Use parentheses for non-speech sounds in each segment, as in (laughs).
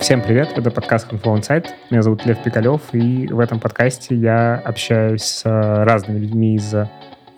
Всем привет, это подкаст Info Insight. Меня зовут Лев Пикалев, и в этом подкасте я общаюсь с разными людьми из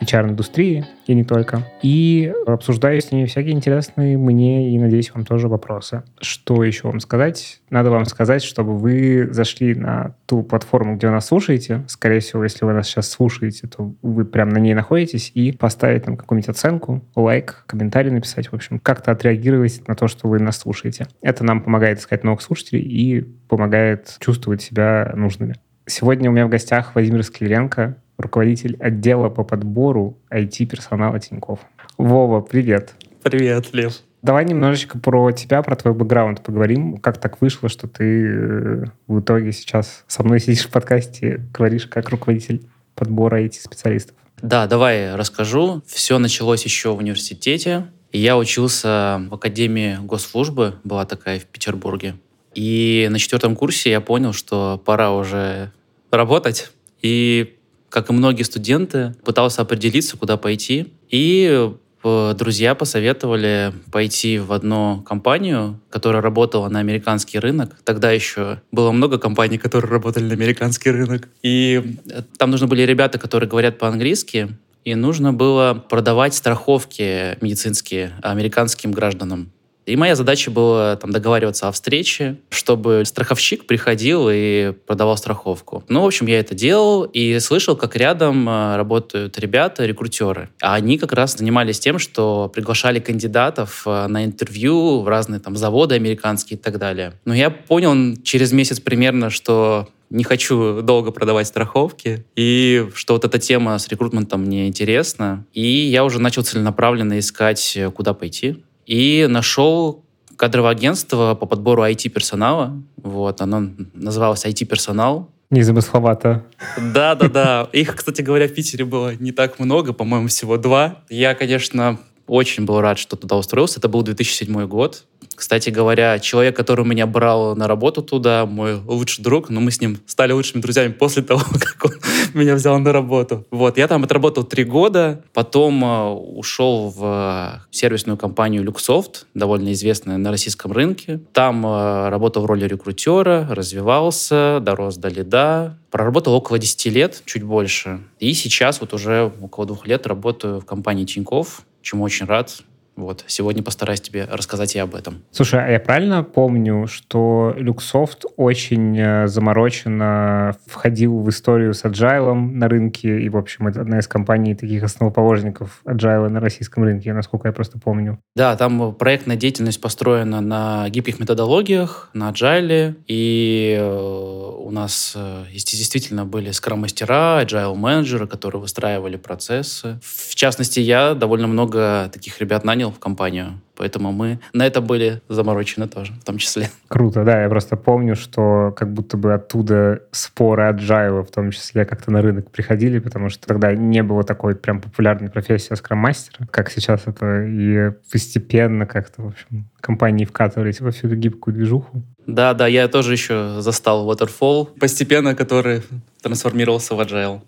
HR-индустрии, и не только. И обсуждаю с ними всякие интересные мне и, надеюсь, вам тоже вопросы. Что еще вам сказать? Надо вам сказать, чтобы вы зашли на ту платформу, где вы нас слушаете. Скорее всего, если вы нас сейчас слушаете, то вы прям на ней находитесь, и поставить там какую-нибудь оценку, лайк, комментарий написать, в общем, как-то отреагировать на то, что вы нас слушаете. Это нам помогает искать новых слушателей и помогает чувствовать себя нужными. Сегодня у меня в гостях Владимир Скляренко, руководитель отдела по подбору IT-персонала Тиньков. Вова, привет. Привет, Лев. Давай немножечко про тебя, про твой бэкграунд поговорим. Как так вышло, что ты э, в итоге сейчас со мной сидишь в подкасте, говоришь как руководитель подбора IT-специалистов? Да, давай расскажу. Все началось еще в университете. Я учился в Академии госслужбы, была такая в Петербурге. И на четвертом курсе я понял, что пора уже работать. И как и многие студенты, пытался определиться, куда пойти. И э, друзья посоветовали пойти в одну компанию, которая работала на американский рынок. Тогда еще было много компаний, которые работали на американский рынок. И э, там нужны были ребята, которые говорят по-английски, и нужно было продавать страховки медицинские американским гражданам. И моя задача была там договариваться о встрече, чтобы страховщик приходил и продавал страховку. Ну, в общем, я это делал и слышал, как рядом э, работают ребята, рекрутеры. А они как раз занимались тем, что приглашали кандидатов э, на интервью в разные там заводы американские и так далее. Но я понял через месяц примерно, что не хочу долго продавать страховки, и что вот эта тема с рекрутментом мне интересна. И я уже начал целенаправленно искать, э, куда пойти и нашел кадровое агентство по подбору IT-персонала. Вот, оно называлось IT-персонал. Незамысловато. Да-да-да. Их, кстати говоря, в Питере было не так много, по-моему, всего два. Я, конечно, очень был рад, что туда устроился. Это был 2007 год. Кстати говоря, человек, который меня брал на работу туда, мой лучший друг, но мы с ним стали лучшими друзьями после (laughs) того, как он меня взял на работу. Вот, я там отработал три года, потом э, ушел в сервисную компанию Luxoft, довольно известная на российском рынке. Там э, работал в роли рекрутера, развивался, дорос до лида, проработал около 10 лет, чуть больше. И сейчас вот уже около двух лет работаю в компании Тинькофф, чему очень рад. Вот, сегодня постараюсь тебе рассказать и об этом. Слушай, а я правильно помню, что Люксофт очень э, замороченно входил в историю с Agile на рынке, и, в общем, это одна из компаний таких основоположников Agile на российском рынке, насколько я просто помню. Да, там проектная деятельность построена на гибких методологиях, на Agile, и э, у нас э, действительно были скрам-мастера, Agile-менеджеры, которые выстраивали процессы. В частности, я довольно много таких ребят нанял в компанию. Поэтому мы на это были заморочены тоже, в том числе. (laughs) Круто, да. Я просто помню, что как будто бы оттуда споры agile в том числе как-то на рынок приходили, потому что тогда не было такой прям популярной профессии скрам-мастера, как сейчас это. И постепенно как-то, в общем, компании вкатывались во всю эту гибкую движуху. Да, да, я тоже еще застал Waterfall, постепенно который трансформировался в agile.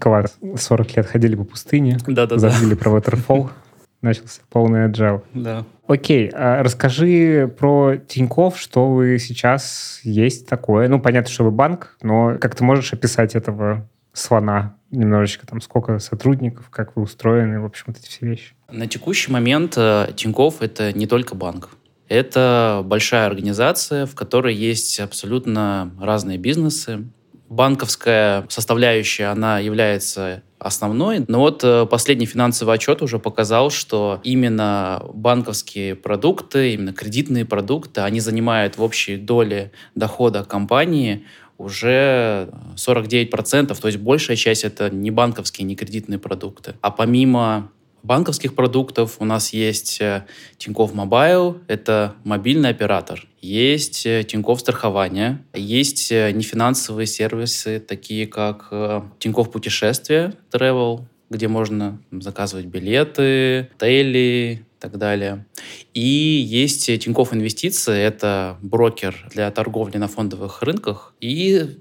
Класс. 40 лет ходили по пустыне, да, да, забыли да. про Waterfall (laughs) начался полный agile. Да. Окей, а расскажи про Тиньков, что вы сейчас есть такое. Ну, понятно, что вы банк, но как ты можешь описать этого слона немножечко, там, сколько сотрудников, как вы устроены, в общем, вот эти все вещи? На текущий момент э, Тиньков — это не только банк. Это большая организация, в которой есть абсолютно разные бизнесы. Банковская составляющая, она является основной. Но вот э, последний финансовый отчет уже показал, что именно банковские продукты, именно кредитные продукты, они занимают в общей доле дохода компании уже 49%, то есть большая часть это не банковские, не кредитные продукты. А помимо банковских продуктов у нас есть э, Тинькофф Мобайл, это мобильный оператор. Есть э, Тинькофф страхование, есть э, нефинансовые сервисы, такие как Тинькофф путешествия, Travel, где можно заказывать билеты, отели и так далее. И есть Тинькофф Инвестиции, это брокер для торговли на фондовых рынках. И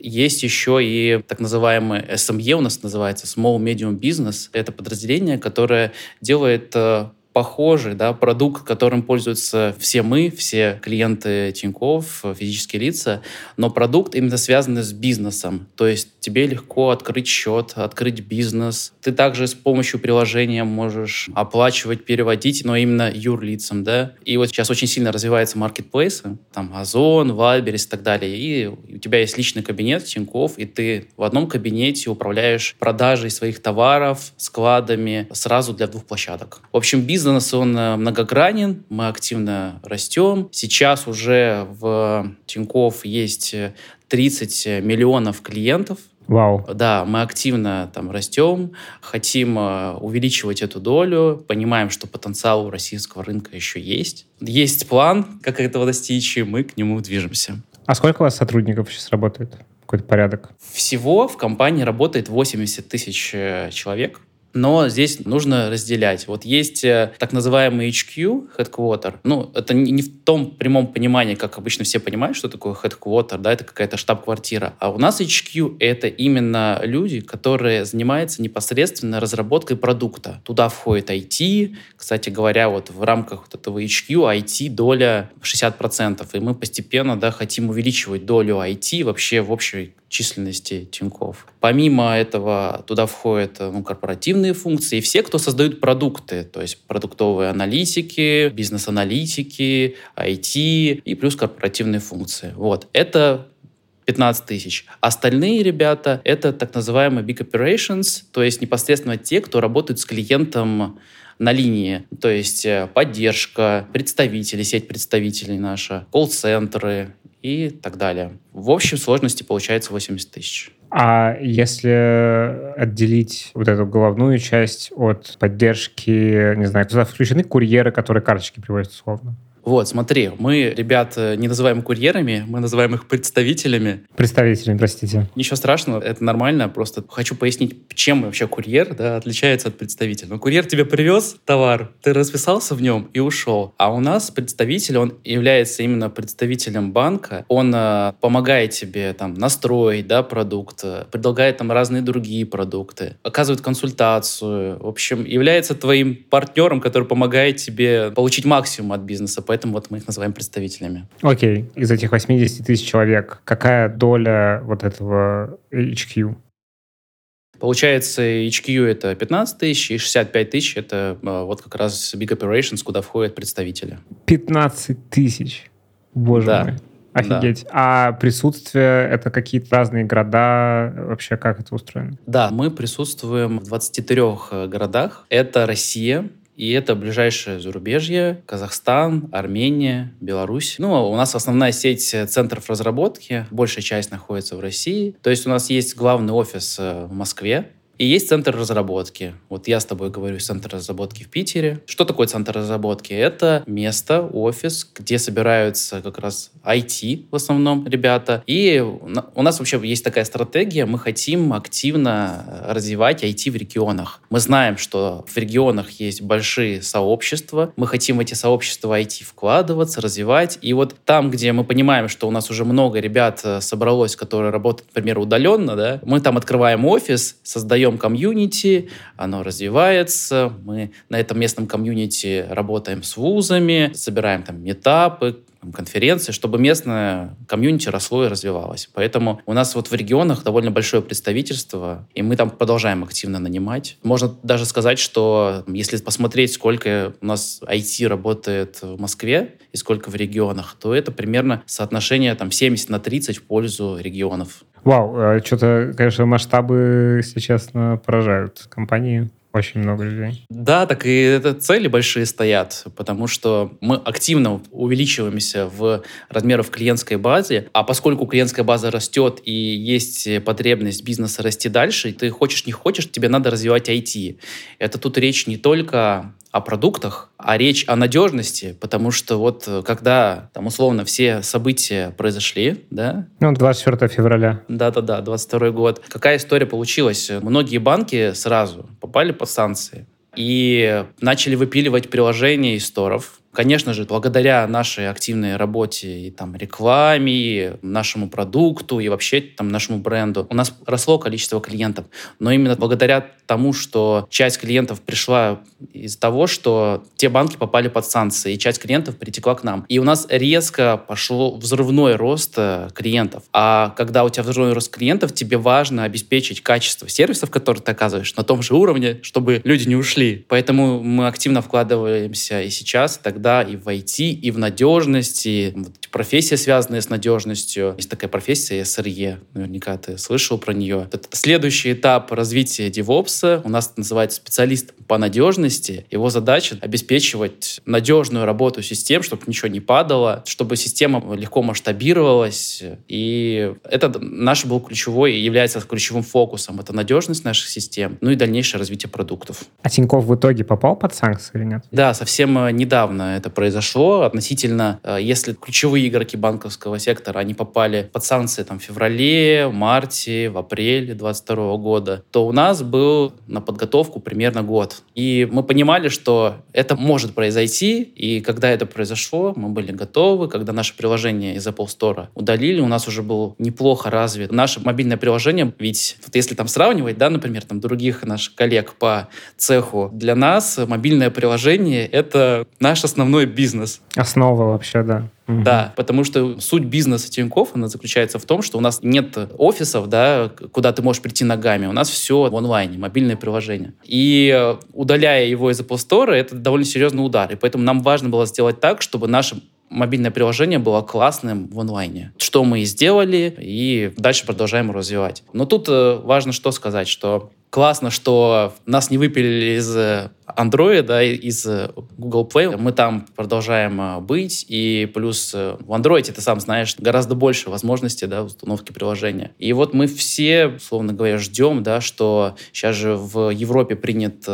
есть еще и так называемый SME у нас называется, Small Medium Business. Это подразделение, которое делает э, похожий да, продукт, которым пользуются все мы, все клиенты Тинькофф, физические лица, но продукт именно связанный с бизнесом. То есть тебе легко открыть счет, открыть бизнес. Ты также с помощью приложения можешь оплачивать, переводить, но именно юрлицам. Да? И вот сейчас очень сильно развиваются маркетплейсы, там Озон, Вайберис и так далее. И у тебя есть личный кабинет Тинькофф, и ты в одном кабинете управляешь продажей своих товаров, складами сразу для двух площадок. В общем, бизнес, он э, многогранен, мы активно растем. Сейчас уже в Тинькофф есть 30 миллионов клиентов, Вау. Да, мы активно там растем, хотим э, увеличивать эту долю, понимаем, что потенциал у российского рынка еще есть. Есть план, как этого достичь, и мы к нему движемся. А сколько у вас сотрудников сейчас работает? Какой-то порядок? Всего в компании работает 80 тысяч э, человек. Но здесь нужно разделять. Вот есть э, так называемый HQ, headquarter. Ну, это не в том прямом понимании, как обычно все понимают, что такое headquarter, да, это какая-то штаб-квартира. А у нас HQ — это именно люди, которые занимаются непосредственно разработкой продукта. Туда входит IT. Кстати говоря, вот в рамках вот этого HQ IT доля 60%. И мы постепенно, да, хотим увеличивать долю IT вообще в общей численности Тиньков. Помимо этого туда входят ну, корпоративные функции, все, кто создают продукты, то есть продуктовые аналитики, бизнес-аналитики, IT и плюс корпоративные функции. Вот. Это 15 тысяч. Остальные ребята — это так называемые big operations, то есть непосредственно те, кто работают с клиентом на линии, то есть э, поддержка, представители, сеть представителей наша, колл-центры и так далее. В общей сложности получается 80 тысяч. А если отделить вот эту головную часть от поддержки, не знаю, туда включены курьеры, которые карточки привозят условно? Вот, смотри, мы ребят э, не называем курьерами, мы называем их представителями. Представителями, простите. Ничего страшного, это нормально, просто хочу пояснить, чем вообще курьер да, отличается от представителя. Ну, курьер тебе привез товар, ты расписался в нем и ушел. А у нас представитель, он является именно представителем банка, он э, помогает тебе там настроить да, продукт, э, предлагает там разные другие продукты, оказывает консультацию, в общем, является твоим партнером, который помогает тебе получить максимум от бизнеса. Поэтому поэтому вот мы их называем представителями. Окей. Okay. Из этих 80 тысяч человек, какая доля вот этого HQ? Получается, HQ это 15 тысяч, и 65 тысяч это а, вот как раз Big Operations, куда входят представители. 15 тысяч? Боже да. мой. Офигеть. Да. А присутствие — это какие-то разные города? Вообще как это устроено? Да, мы присутствуем в 23 э, городах. Это Россия, и это ближайшее зарубежье, Казахстан, Армения, Беларусь. Ну, у нас основная сеть э, центров разработки, большая часть находится в России. То есть у нас есть главный офис э, в Москве, и есть центр разработки. Вот я с тобой говорю, центр разработки в Питере. Что такое центр разработки? Это место, офис, где собираются как раз IT в основном ребята. И у нас вообще есть такая стратегия, мы хотим активно развивать IT в регионах. Мы знаем, что в регионах есть большие сообщества, мы хотим в эти сообщества IT вкладываться, развивать. И вот там, где мы понимаем, что у нас уже много ребят э, собралось, которые работают, например, удаленно, да, мы там открываем офис, создаем создаем комьюнити, оно развивается, мы на этом местном комьюнити работаем с вузами, собираем там метапы, конференции, чтобы местное комьюнити росло и развивалось. Поэтому у нас вот в регионах довольно большое представительство, и мы там продолжаем активно нанимать. Можно даже сказать, что если посмотреть, сколько у нас IT работает в Москве и сколько в регионах, то это примерно соотношение там 70 на 30 в пользу регионов. Вау, а что-то, конечно, масштабы, честно, поражают компании. Очень много людей. Да, так и это цели большие стоят, потому что мы активно увеличиваемся в размерах клиентской базы, а поскольку клиентская база растет и есть потребность бизнеса расти дальше, ты хочешь не хочешь, тебе надо развивать IT. Это тут речь не только о продуктах, а речь о надежности, потому что вот э, когда там условно все события произошли, да? Ну, 24 февраля. Да-да-да, 22 год. Какая история получилась? Многие банки сразу попали под санкции и начали выпиливать приложения из сторов, Конечно же, благодаря нашей активной работе и там рекламе, и нашему продукту, и вообще там нашему бренду, у нас росло количество клиентов. Но именно благодаря тому, что часть клиентов пришла из-за того, что те банки попали под санкции, и часть клиентов перетекла к нам. И у нас резко пошло взрывной рост э, клиентов. А когда у тебя взрывной рост клиентов, тебе важно обеспечить качество сервисов, которые ты оказываешь, на том же уровне, чтобы люди не ушли. Поэтому мы активно вкладываемся и сейчас, и тогда и в IT, и в надежность, и вот эти профессии, связанные с надежностью. Есть такая профессия SRE, наверняка ты слышал про нее. Это следующий этап развития DevOps. У нас называется специалист по надежности. Его задача обеспечивать надежную работу систем, чтобы ничего не падало, чтобы система легко масштабировалась. И это наш был ключевой и является ключевым фокусом. Это надежность наших систем, ну и дальнейшее развитие продуктов. А Тиньков в итоге попал под санкции или нет? Да, совсем э, недавно это произошло. Относительно, э, если ключевые игроки банковского сектора, они попали под санкции там, в феврале, в марте, в апреле 2022 года, то у нас был на подготовку примерно год. И мы понимали, что это может произойти, и когда это произошло, мы были готовы. Когда наше приложение из Apple Store удалили, у нас уже был неплохо развит наше мобильное приложение. Ведь вот если там сравнивать, да, например, там других наших коллег по цеху, для нас мобильное приложение — это наш основной бизнес. Основа вообще, да. Угу. Да, потому что суть бизнеса Тинькофф, она заключается в том, что у нас нет офисов, да, куда ты можешь прийти ногами. У нас все в онлайне, мобильное приложение. И э, удаляя его из Apple Store, это довольно серьезный удар. И поэтому нам важно было сделать так, чтобы наше мобильное приложение было классным в онлайне. Что мы и сделали, и дальше продолжаем развивать. Но тут э, важно что сказать, что классно, что нас не выпилили из э, Android, да, из э, Google Play. Мы там продолжаем э, быть, и плюс э, в Android, ты сам знаешь, гораздо больше возможностей, да, установки приложения. И вот мы все, условно говоря, ждем, да, что сейчас же в Европе принят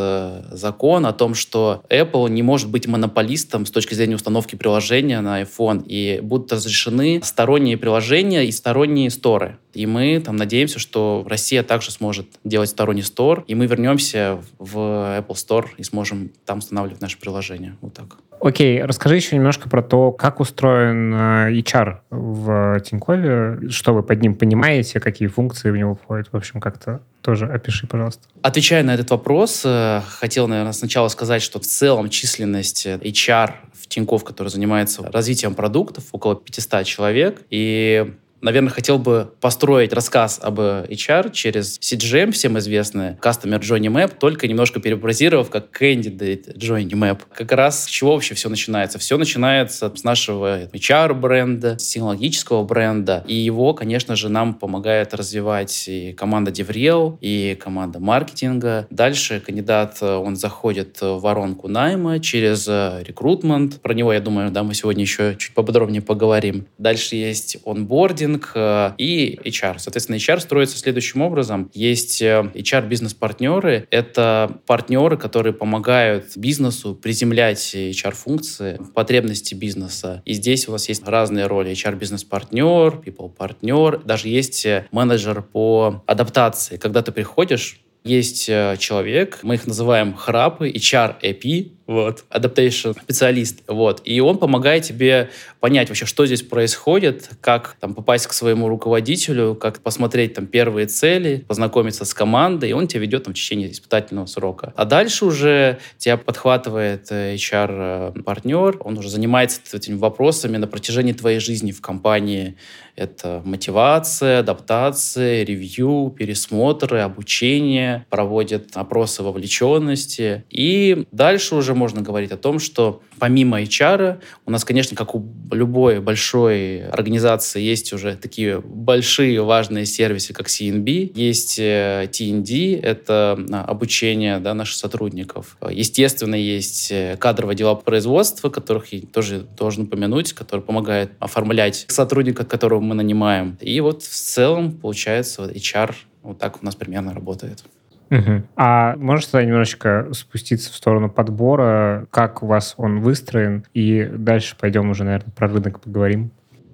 закон о том, что Apple не может быть монополистом с точки зрения установки приложения на iPhone, и будут разрешены сторонние приложения и сторонние сторы. И мы там надеемся, что Россия также сможет делать сторонний стор, и мы вернемся в Apple Store сможем там устанавливать наше приложение. Вот так. Окей, расскажи еще немножко про то, как устроен э, HR в Тинькове, что вы под ним понимаете, какие функции в него входят. В общем, как-то тоже опиши, пожалуйста. Отвечая на этот вопрос, э, хотел, наверное, сначала сказать, что в целом численность HR в Тинькофф, который занимается развитием продуктов, около 500 человек. И наверное, хотел бы построить рассказ об HR через CGM, всем известный, Customer Journey Map, только немножко перефразировав как Candidate Journey Map. Как раз с чего вообще все начинается? Все начинается с нашего HR-бренда, технологического бренда, и его, конечно же, нам помогает развивать и команда DevRel, и команда маркетинга. Дальше кандидат, он заходит в воронку найма через рекрутмент. Про него, я думаю, да, мы сегодня еще чуть поподробнее поговорим. Дальше есть онбординг, маркетинг э, и HR. Соответственно, HR строится следующим образом. Есть э, HR-бизнес-партнеры. Это партнеры, которые помогают бизнесу приземлять HR-функции, потребности бизнеса. И здесь у вас есть разные роли. HR-бизнес-партнер, people-партнер. Даже есть э, менеджер по адаптации. Когда ты приходишь, есть человек, мы их называем храпы, HR-AP, вот, adaptation специалист, вот, и он помогает тебе понять вообще, что здесь происходит, как там попасть к своему руководителю, как посмотреть там первые цели, познакомиться с командой, и он тебя ведет там в течение испытательного срока. А дальше уже тебя подхватывает HR-партнер, э, он уже занимается этими вопросами на протяжении твоей жизни в компании. Это мотивация, адаптация, ревью, пересмотры, обучение, проводит опросы вовлеченности. И дальше уже можно говорить о том, что помимо HR, у нас, конечно, как у любой большой организации, есть уже такие большие важные сервисы, как CNB, есть э, TND, это а, обучение да, наших сотрудников. Естественно, есть э, кадровое дело производства, которых я тоже должен упомянуть, который помогает оформлять сотрудника, которого мы нанимаем. И вот в целом, получается, HR вот так у нас примерно работает. Угу. А можешь тогда немножечко спуститься в сторону подбора, как у вас он выстроен, и дальше пойдем уже, наверное, про рынок поговорим.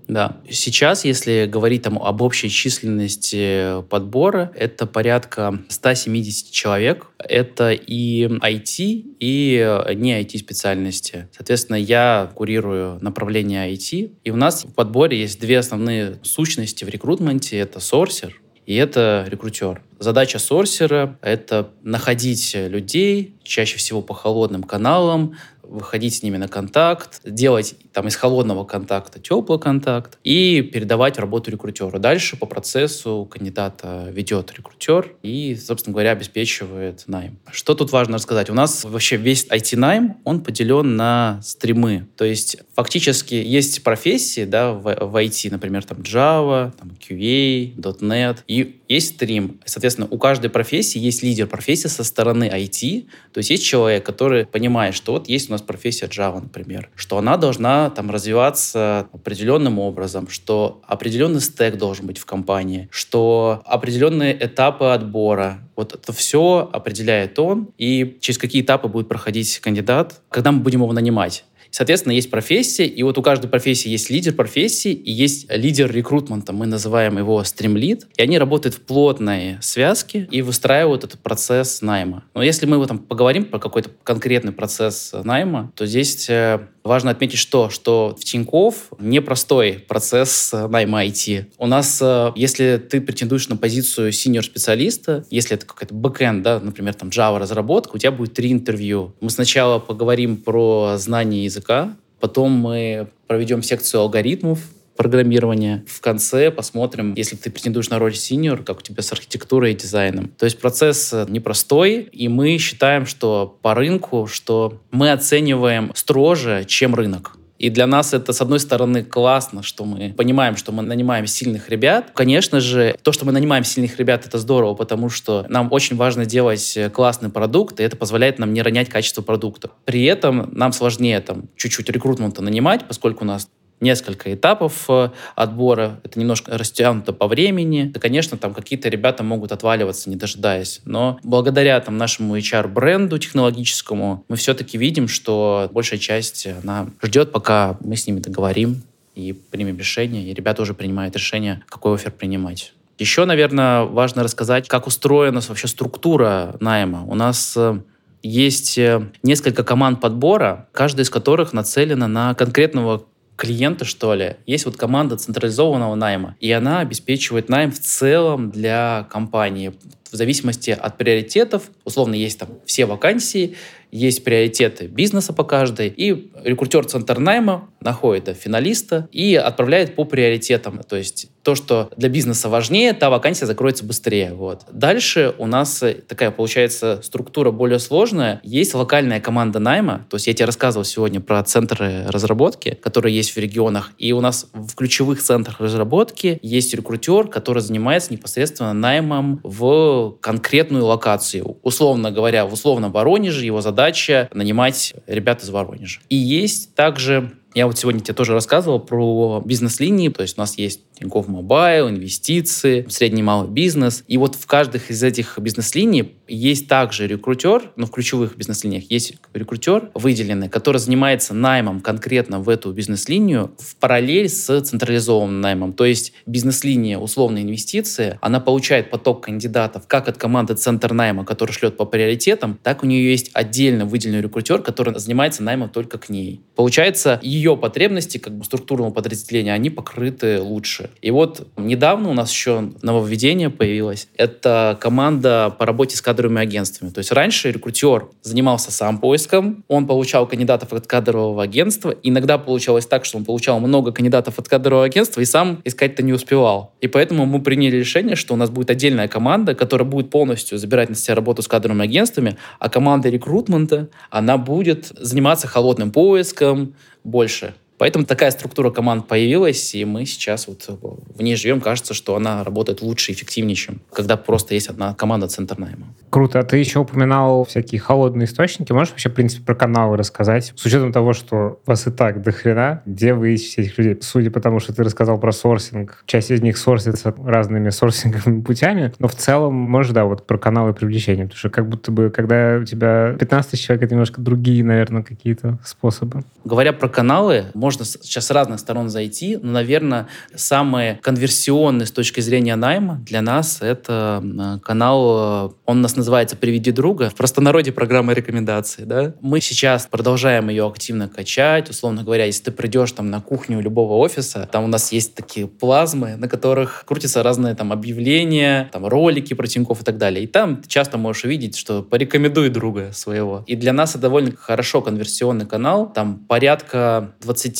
Да. Сейчас, если говорить там об общей численности подбора, это порядка 170 человек. Это и IT, и не IT-специальности. Соответственно, я курирую направление IT. И у нас в подборе есть две основные сущности в рекрутменте. Это сорсер и это рекрутер. Задача сорсера — это находить людей, чаще всего по холодным каналам, выходить с ними на контакт, делать там из холодного контакта теплый контакт и передавать работу рекрутеру. Дальше по процессу кандидата ведет рекрутер и, собственно говоря, обеспечивает найм. Что тут важно рассказать? У нас вообще весь IT-найм, он поделен на стримы. То есть фактически есть профессии да, в, в IT, например, там Java, там QA, .NET, и есть стрим. Соответственно, у каждой профессии есть лидер профессии со стороны IT, то есть есть человек, который понимает, что вот есть у нас профессия Java, например, что она должна там развиваться определенным образом, что определенный стек должен быть в компании, что определенные этапы отбора, вот это все определяет он, и через какие этапы будет проходить кандидат, когда мы будем его нанимать. Соответственно, есть профессия, и вот у каждой профессии есть лидер профессии и есть лидер рекрутмента, мы называем его стримлид, и они работают в плотной связке и выстраивают этот процесс найма. Но если мы вот там поговорим про какой-то конкретный процесс найма, то здесь э, Важно отметить что? Что в Тинькофф непростой процесс найма IT. У нас, э, если ты претендуешь на позицию синьор-специалиста, если это какой-то бэкэнд, да, например, там Java разработка, у тебя будет три интервью. Мы сначала поговорим про знание языка, потом мы проведем секцию алгоритмов, программирования. В конце посмотрим, если ты претендуешь на роль синьор, как у тебя с архитектурой и дизайном. То есть процесс э, непростой, и мы считаем, что по рынку, что мы оцениваем строже, чем рынок. И для нас это, с одной стороны, классно, что мы понимаем, что мы нанимаем сильных ребят. Конечно же, то, что мы нанимаем сильных ребят, это здорово, потому что нам очень важно делать э, классный продукт, и это позволяет нам не ронять качество продукта. При этом нам сложнее там чуть-чуть рекрутмента нанимать, поскольку у нас несколько этапов э, отбора, это немножко растянуто по времени. Да, конечно, там какие-то ребята могут отваливаться, не дожидаясь. Но благодаря там нашему HR-бренду технологическому мы все-таки видим, что большая часть, она ждет, пока мы с ними договорим и примем решение, и ребята уже принимают решение, какой офер принимать. Еще, наверное, важно рассказать, как устроена вообще структура найма. У нас э, есть э, несколько команд подбора, каждая из которых нацелена на конкретного клиента, что ли, есть вот команда централизованного найма, и она обеспечивает найм в целом для компании в зависимости от приоритетов. Условно, есть там все вакансии, есть приоритеты бизнеса по каждой, и рекрутер центр найма находит финалиста и отправляет по приоритетам. То есть то, что для бизнеса важнее, та вакансия закроется быстрее. Вот. Дальше у нас такая получается структура более сложная. Есть локальная команда найма, то есть я тебе рассказывал сегодня про центры разработки, которые есть в регионах, и у нас в ключевых центрах разработки есть рекрутер, который занимается непосредственно наймом в конкретную локацию. Условно говоря, в условном Воронеже его задача нанимать ребят из Воронежа. И есть также я вот сегодня тебе тоже рассказывал про бизнес-линии, то есть у нас есть Тинькофф Мобайл, инвестиции, средний малый бизнес. И вот в каждых из этих бизнес-линий есть также рекрутер, ну, в ключевых бизнес-линиях есть рекрутер выделенный, который занимается наймом конкретно в эту бизнес-линию в параллель с централизованным наймом. То есть бизнес-линия условной инвестиции, она получает поток кандидатов как от команды центр найма, который шлет по приоритетам, так у нее есть отдельно выделенный рекрутер, который занимается наймом только к ней. Получается, ее потребности как бы структурного подразделения, они покрыты лучше. И вот недавно у нас еще нововведение появилось. Это команда по работе с кадровыми агентствами. То есть раньше рекрутер занимался сам поиском, он получал кандидатов от кадрового агентства. Иногда получалось так, что он получал много кандидатов от кадрового агентства и сам искать-то не успевал. И поэтому мы приняли решение, что у нас будет отдельная команда, которая будет полностью забирать на себя работу с кадровыми агентствами, а команда рекрутмента, она будет заниматься холодным поиском больше. Поэтому такая структура команд появилась, и мы сейчас вот в ней живем. Кажется, что она работает лучше, эффективнее, чем когда просто есть одна команда центр найма. Круто. А ты еще упоминал всякие холодные источники. Можешь вообще, в принципе, про каналы рассказать? С учетом того, что вас и так до хрена, где вы ищете этих людей? Судя по тому, что ты рассказал про сорсинг, часть из них сорсится разными (laughs) сорсинговыми путями, но в целом, можешь, да, вот про каналы привлечения. Потому что как будто бы, когда у тебя 15 тысяч человек, это немножко другие, наверное, какие-то способы. Говоря про каналы, можно можно сейчас с разных сторон зайти, но, наверное, самый конверсионный с точки зрения найма для нас это э, канал, э, он у нас называется «Приведи друга», в простонародье программа рекомендаций. Да? Мы сейчас продолжаем ее активно качать. Условно говоря, если ты придешь там на кухню любого офиса, там у нас есть такие плазмы, на которых крутятся разные там объявления, там ролики про Тинькофф и так далее. И там ты часто можешь увидеть, что порекомендуй друга своего. И для нас это довольно хорошо конверсионный канал. Там порядка 20%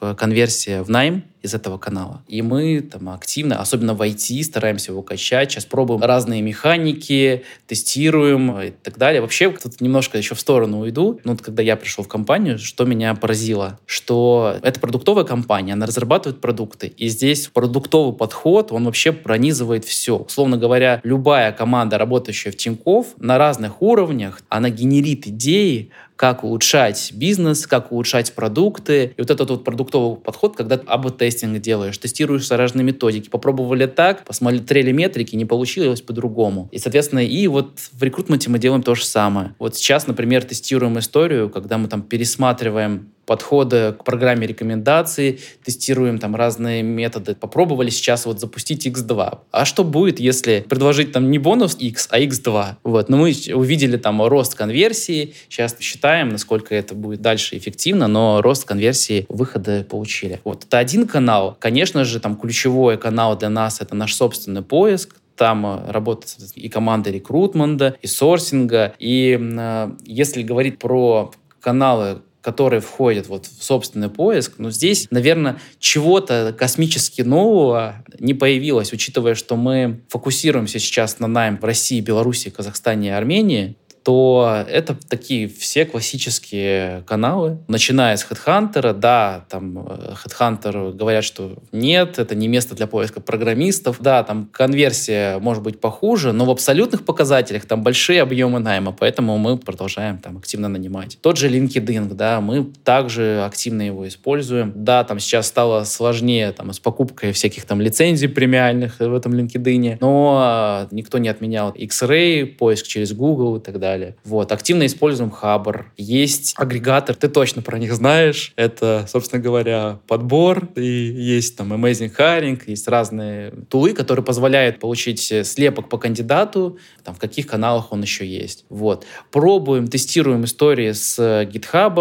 э, конверсия в найм из этого канала. И мы там активно, особенно в IT, стараемся его качать. Сейчас пробуем разные механики, тестируем и так далее. Вообще, тут немножко еще в сторону уйду. Ну, вот когда я пришел в компанию, что меня поразило? Что это продуктовая компания, она разрабатывает продукты. И здесь продуктовый подход, он вообще пронизывает все. Условно говоря, любая команда, работающая в Тинькофф, на разных уровнях, она генерит идеи, как улучшать бизнес, как улучшать продукты. И вот этот вот продуктовый подход, когда АБ-тестинг делаешь, тестируешь разные методики, попробовали так, посмотрели метрики, не получилось по-другому. И, соответственно, и вот в рекрутменте мы делаем то же самое. Вот сейчас, например, тестируем историю, когда мы там пересматриваем подходы к программе рекомендаций, тестируем там разные методы. Попробовали сейчас вот запустить X2. А что будет, если предложить там не бонус X, а X2? Вот. Но мы увидели там рост конверсии. Сейчас считаем, насколько это будет дальше эффективно, но рост конверсии выхода получили. Вот. Это один канал. Конечно же, там ключевой канал для нас — это наш собственный поиск, там э, работает и команда рекрутмента, и сорсинга. И э, если говорить про каналы, которые входят вот в собственный поиск, но здесь, наверное, чего-то космически нового не появилось, учитывая, что мы фокусируемся сейчас на найм в России, Беларуси, Казахстане и Армении то это такие все классические каналы, начиная с HeadHunter, да, там э, HeadHunter говорят, что нет, это не место для поиска программистов, да, там конверсия может быть похуже, но в абсолютных показателях там большие объемы найма, поэтому мы продолжаем там активно нанимать. Тот же LinkedIn, да, мы также активно его используем. Да, там сейчас стало сложнее там с покупкой всяких там лицензий премиальных в этом LinkedIn, но никто не отменял X-Ray, поиск через Google и так далее далее. Вот. Активно используем Хабр. Есть агрегатор, ты точно про них знаешь. Это, собственно говоря, подбор. И есть там Amazing Hiring, есть разные тулы, которые позволяют получить слепок по кандидату, там, в каких каналах он еще есть. Вот. Пробуем, тестируем истории с GitHub,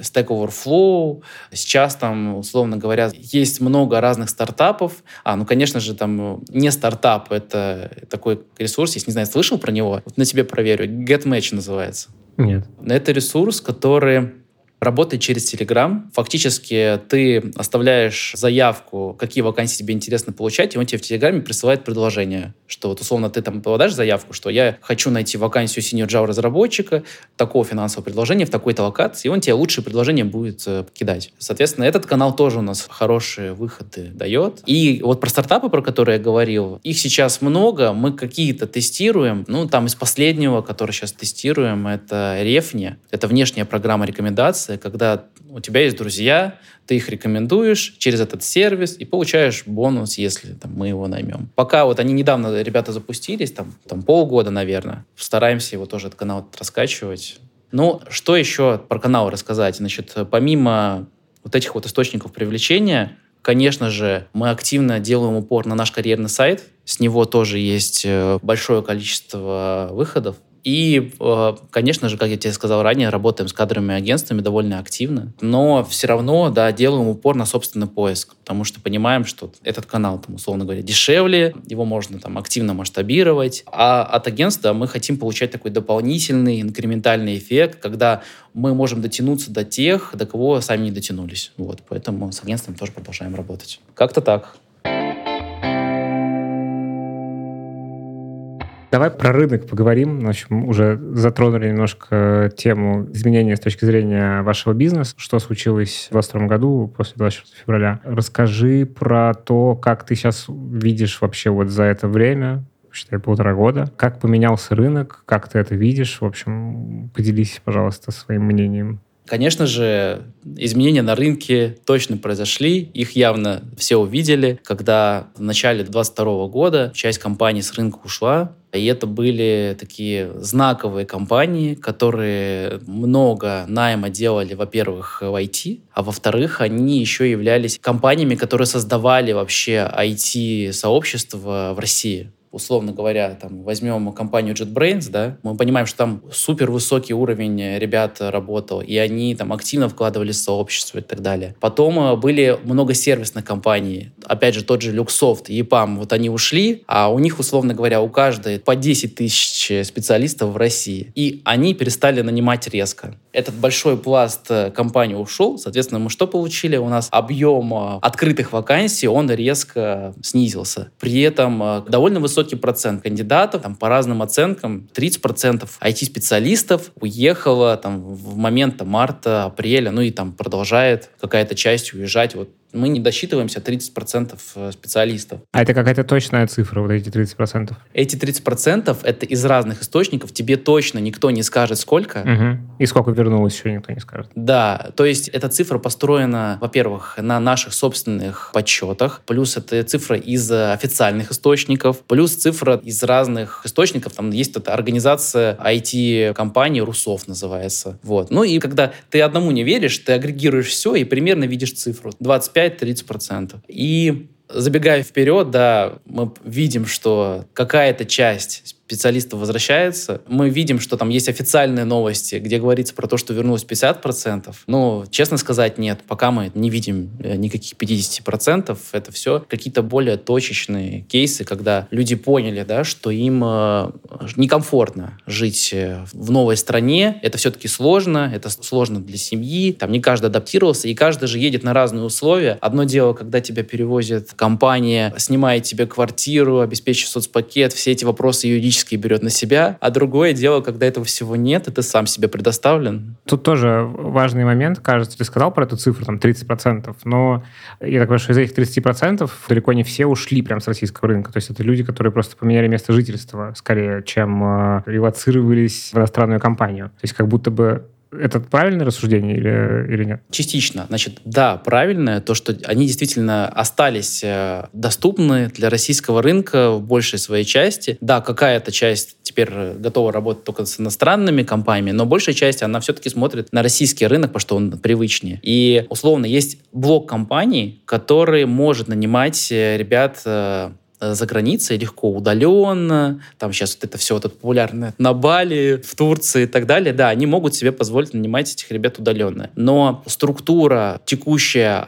Stack Overflow. Сейчас там, условно говоря, есть много разных стартапов. А, ну, конечно же, там не стартап, это такой ресурс, если не знаю, слышал про него, вот на тебе проверю. GetMatch Match называется. Нет. Это ресурс, который работает через Telegram. Фактически ты оставляешь заявку, какие вакансии тебе интересно получать, и он тебе в Телеграме присылает предложение, что вот условно ты там подашь заявку, что я хочу найти вакансию senior Java разработчика, такого финансового предложения в такой-то локации, и он тебе лучшее предложение будет э, кидать. Соответственно, этот канал тоже у нас хорошие выходы дает. И вот про стартапы, про которые я говорил, их сейчас много, мы какие-то тестируем. Ну, там из последнего, который сейчас тестируем, это Рефни. Это внешняя программа рекомендаций коммуникация, когда у тебя есть друзья, ты их рекомендуешь через этот сервис и получаешь бонус, если там, мы его наймем. Пока вот они недавно, ребята, запустились, там, там полгода, наверное, стараемся его тоже, этот канал раскачивать. Ну, что еще про канал рассказать? Значит, помимо вот этих вот источников привлечения, конечно же, мы активно делаем упор на наш карьерный сайт. С него тоже есть э, большое количество выходов. И, э, конечно же, как я тебе сказал ранее, работаем с кадровыми агентствами довольно активно, но все равно, да, делаем упор на собственный поиск, потому что понимаем, что этот канал, там, условно говоря, дешевле, его можно там активно масштабировать, а от агентства мы хотим получать такой дополнительный инкрементальный эффект, когда мы можем дотянуться до тех, до кого сами не дотянулись. Вот, поэтому с агентством тоже продолжаем работать. Как-то так. Давай про рынок поговорим. В общем, уже затронули немножко тему изменения с точки зрения вашего бизнеса. Что случилось в 2022 году после 24 февраля? Расскажи про то, как ты сейчас видишь вообще вот за это время, считай, полтора года. Как поменялся рынок, как ты это видишь? В общем, поделись, пожалуйста, своим мнением. Конечно же, изменения на рынке точно произошли, их явно все увидели, когда в начале 2022 года часть компаний с рынка ушла, и это были такие знаковые компании, которые много найма делали, во-первых, в IT, а во-вторых, они еще являлись компаниями, которые создавали вообще IT-сообщество в России условно говоря, там, возьмем компанию JetBrains, да, мы понимаем, что там супер высокий уровень ребят работал, и они там активно вкладывались в сообщество и так далее. Потом э, были много сервисных компаний, опять же, тот же и EPAM, вот они ушли, а у них, условно говоря, у каждой по 10 тысяч специалистов в России, и они перестали нанимать резко. Этот большой пласт э, компаний ушел, соответственно, мы что получили? У нас объем э, открытых вакансий, он резко снизился. При этом довольно высокий высокий процент кандидатов, там, по разным оценкам, 30% IT-специалистов уехало там, в момент марта, апреля, ну и там продолжает какая-то часть уезжать вот мы не досчитываемся 30% э, специалистов. А это какая-то точная цифра, вот эти 30%? Эти 30% это из разных источников. Тебе точно никто не скажет, сколько. Угу. И сколько вернулось, еще никто не скажет. Да, то есть эта цифра построена, во-первых, на наших собственных подсчетах, плюс это цифра из официальных источников, плюс цифра из разных источников. Там есть эта организация IT-компании, Русов называется. Вот. Ну и когда ты одному не веришь, ты агрегируешь все и примерно видишь цифру. 25 25-30%. И забегая вперед, да, мы видим, что какая-то часть специалистов возвращается. Мы видим, что там есть официальные новости, где говорится про то, что вернулось 50%. Но, честно сказать, нет. Пока мы не видим э, никаких 50%. Это все какие-то более точечные кейсы, когда люди поняли, да, что им э, некомфортно жить э, в новой стране. Это все-таки сложно. Это сложно для семьи. Там не каждый адаптировался. И каждый же едет на разные условия. Одно дело, когда тебя перевозит компания, снимает тебе квартиру, обеспечивает соцпакет, все эти вопросы юридически физически берет на себя, а другое дело, когда этого всего нет, и ты сам себе предоставлен. Тут тоже важный момент, кажется, ты сказал про эту цифру, там, 30%, но я так понимаю, что из этих 30% далеко не все ушли прям с российского рынка, то есть это люди, которые просто поменяли место жительства, скорее, чем э, релацировались в иностранную компанию. То есть как будто бы это правильное рассуждение или, или нет? Частично. Значит, да, правильное. То, что они действительно остались э, доступны для российского рынка в большей своей части. Да, какая-то часть теперь готова работать только с иностранными компаниями, но большая часть, она все-таки смотрит на российский рынок, потому что он привычнее. И, условно, есть блок компаний, который может нанимать э, ребят э, Э, за границей легко, удаленно, там сейчас вот это все вот это популярно на Бали, в Турции и так далее, да, они могут себе позволить нанимать этих ребят удаленно. Но структура текущая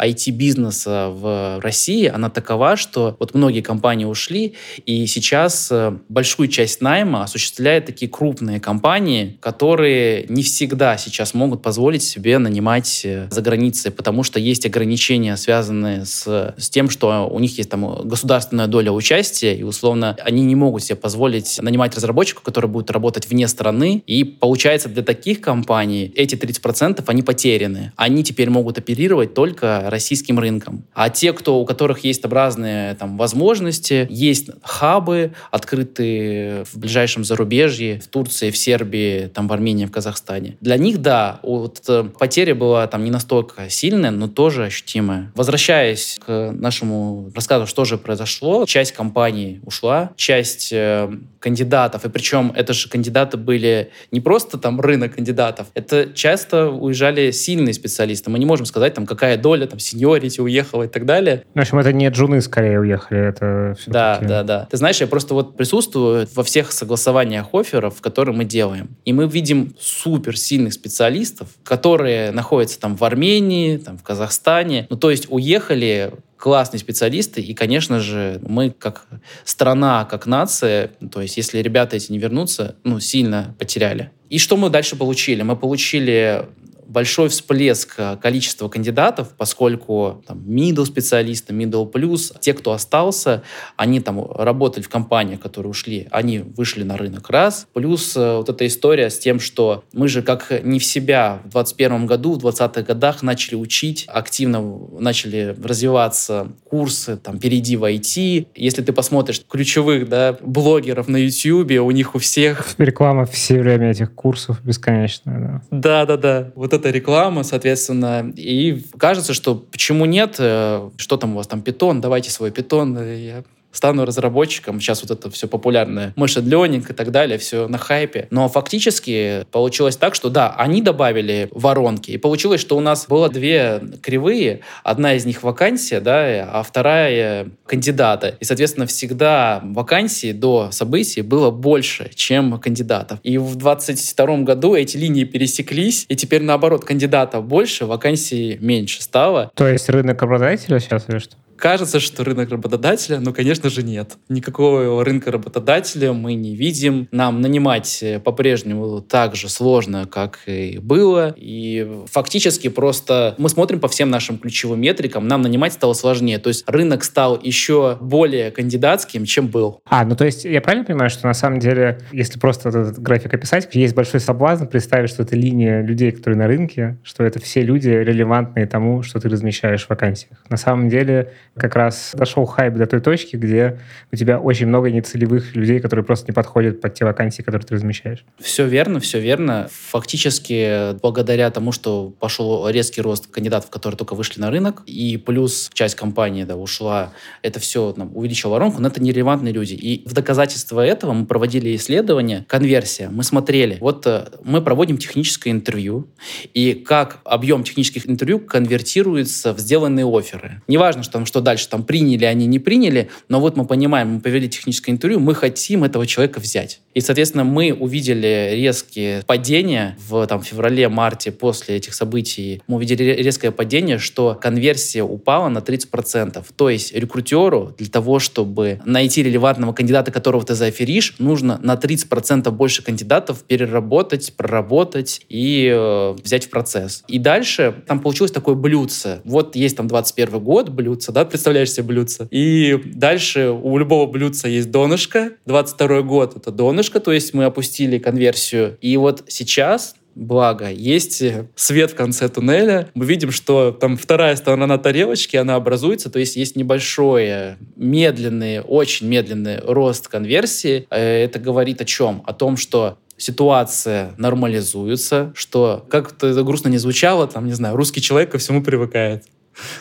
IT-бизнеса а, в России, она такова, что вот многие компании ушли, и сейчас э, большую часть найма осуществляют такие крупные компании, которые не всегда сейчас могут позволить себе нанимать э, за границей, потому что есть ограничения, связанные с, с тем, что у них есть там государственные государственная доля участия, и условно они не могут себе позволить нанимать разработчиков, которые будут работать вне страны, и получается для таких компаний эти 30% они потеряны. Они теперь могут оперировать только российским рынком. А те, кто, у которых есть там разные там, возможности, есть хабы, открытые в ближайшем зарубежье, в Турции, в Сербии, там, в Армении, в Казахстане. Для них, да, вот э, потеря была там не настолько сильная, но тоже ощутимая. Возвращаясь к нашему рассказу, что же произошло произошло. Часть компаний ушла, часть э, кандидатов, и причем это же кандидаты были не просто там рынок кандидатов, это часто уезжали сильные специалисты. Мы не можем сказать, там, какая доля, там, сеньорити уехала и так далее. В общем, это не джуны скорее уехали, это Да, да, да. Ты знаешь, я просто вот присутствую во всех согласованиях офферов, которые мы делаем. И мы видим супер сильных специалистов, которые находятся там в Армении, там в Казахстане. Ну, то есть уехали классные специалисты, и, конечно же, мы как страна, как нация, то есть если ребята эти не вернутся, ну, сильно потеряли. И что мы дальше получили? Мы получили большой всплеск количества кандидатов, поскольку там middle специалисты, middle плюс, те, кто остался, они там работали в компаниях, которые ушли, они вышли на рынок раз. Плюс э, вот эта история с тем, что мы же как не в себя в 2021 году, в 20-х годах начали учить, активно начали развиваться курсы, там, перейди в IT. Если ты посмотришь ключевых да, блогеров на YouTube, у них у всех... Реклама все время этих курсов бесконечная, да. Да-да-да. Вот эта реклама, соответственно. И кажется, что почему нет? Э, что там у вас там, питон? Давайте свой питон. Я стану разработчиком. Сейчас вот это все популярное. Machine Learning и так далее, все на хайпе. Но фактически получилось так, что да, они добавили воронки. И получилось, что у нас было две кривые. Одна из них вакансия, да, а вторая кандидата. И, соответственно, всегда вакансий до событий было больше, чем кандидатов. И в 22 году эти линии пересеклись, и теперь наоборот, кандидатов больше, вакансий меньше стало. То есть рынок обладателя сейчас или что? Кажется, что рынок работодателя, но, конечно же, нет. Никакого рынка работодателя мы не видим. Нам нанимать э, по-прежнему так же сложно, как и было. И фактически просто мы смотрим по всем нашим ключевым метрикам, нам нанимать стало сложнее. То есть рынок стал еще более кандидатским, чем был. А, ну то есть я правильно понимаю, что на самом деле, если просто этот график описать, есть большой соблазн представить, что это линия людей, которые на рынке, что это все люди релевантные тому, что ты размещаешь в вакансиях. На самом деле как раз дошел хайп до той точки, где у тебя очень много нецелевых людей, которые просто не подходят под те вакансии, которые ты размещаешь. Все верно, все верно. Фактически, благодаря тому, что пошел резкий рост кандидатов, которые только вышли на рынок, и плюс часть компании да, ушла, это все нам, увеличило воронку, но это нерелевантные люди. И в доказательство этого мы проводили исследование, конверсия. Мы смотрели, вот э, мы проводим техническое интервью, и как объем технических интервью конвертируется в сделанные оферы. Неважно, что там что дальше, там приняли они, не приняли, но вот мы понимаем, мы повели техническое интервью, мы хотим этого человека взять. И, соответственно, мы увидели резкие падения в там, феврале-марте после этих событий. Мы увидели резкое падение, что конверсия упала на 30%. То есть рекрутеру для того, чтобы найти релевантного кандидата, которого ты заоферишь, нужно на 30% больше кандидатов переработать, проработать и э, взять в процесс. И дальше там получилось такое блюдце. Вот есть там 21 год, блюдце, да, представляешь себе блюдце. И дальше у любого блюдца есть донышко. 22 год — это донышко, то есть мы опустили конверсию. И вот сейчас Благо, есть свет в конце туннеля. Мы видим, что там вторая сторона тарелочки, она образуется, то есть есть небольшой, медленный, очень медленный рост конверсии. Э, это говорит о чем? О том, что ситуация нормализуется, что, как это грустно не звучало, там, не знаю, русский человек ко всему привыкает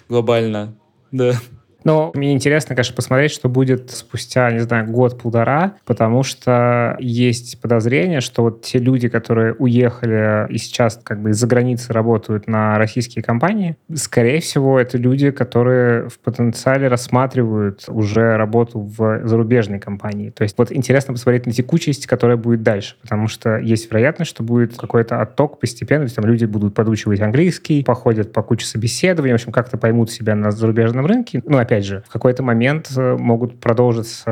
глобально. Да. Но мне интересно, конечно, посмотреть, что будет спустя, не знаю, год-полтора, потому что есть подозрение, что вот те люди, которые уехали и сейчас как бы из-за границы работают на российские компании, скорее всего, это люди, которые в потенциале рассматривают уже работу в зарубежной компании. То есть вот интересно посмотреть на текучесть, которая будет дальше, потому что есть вероятность, что будет какой-то отток постепенно, то есть там люди будут подучивать английский, походят по куче собеседований, в общем, как-то поймут себя на зарубежном рынке. Ну, опять опять же, в какой-то момент э, могут продолжиться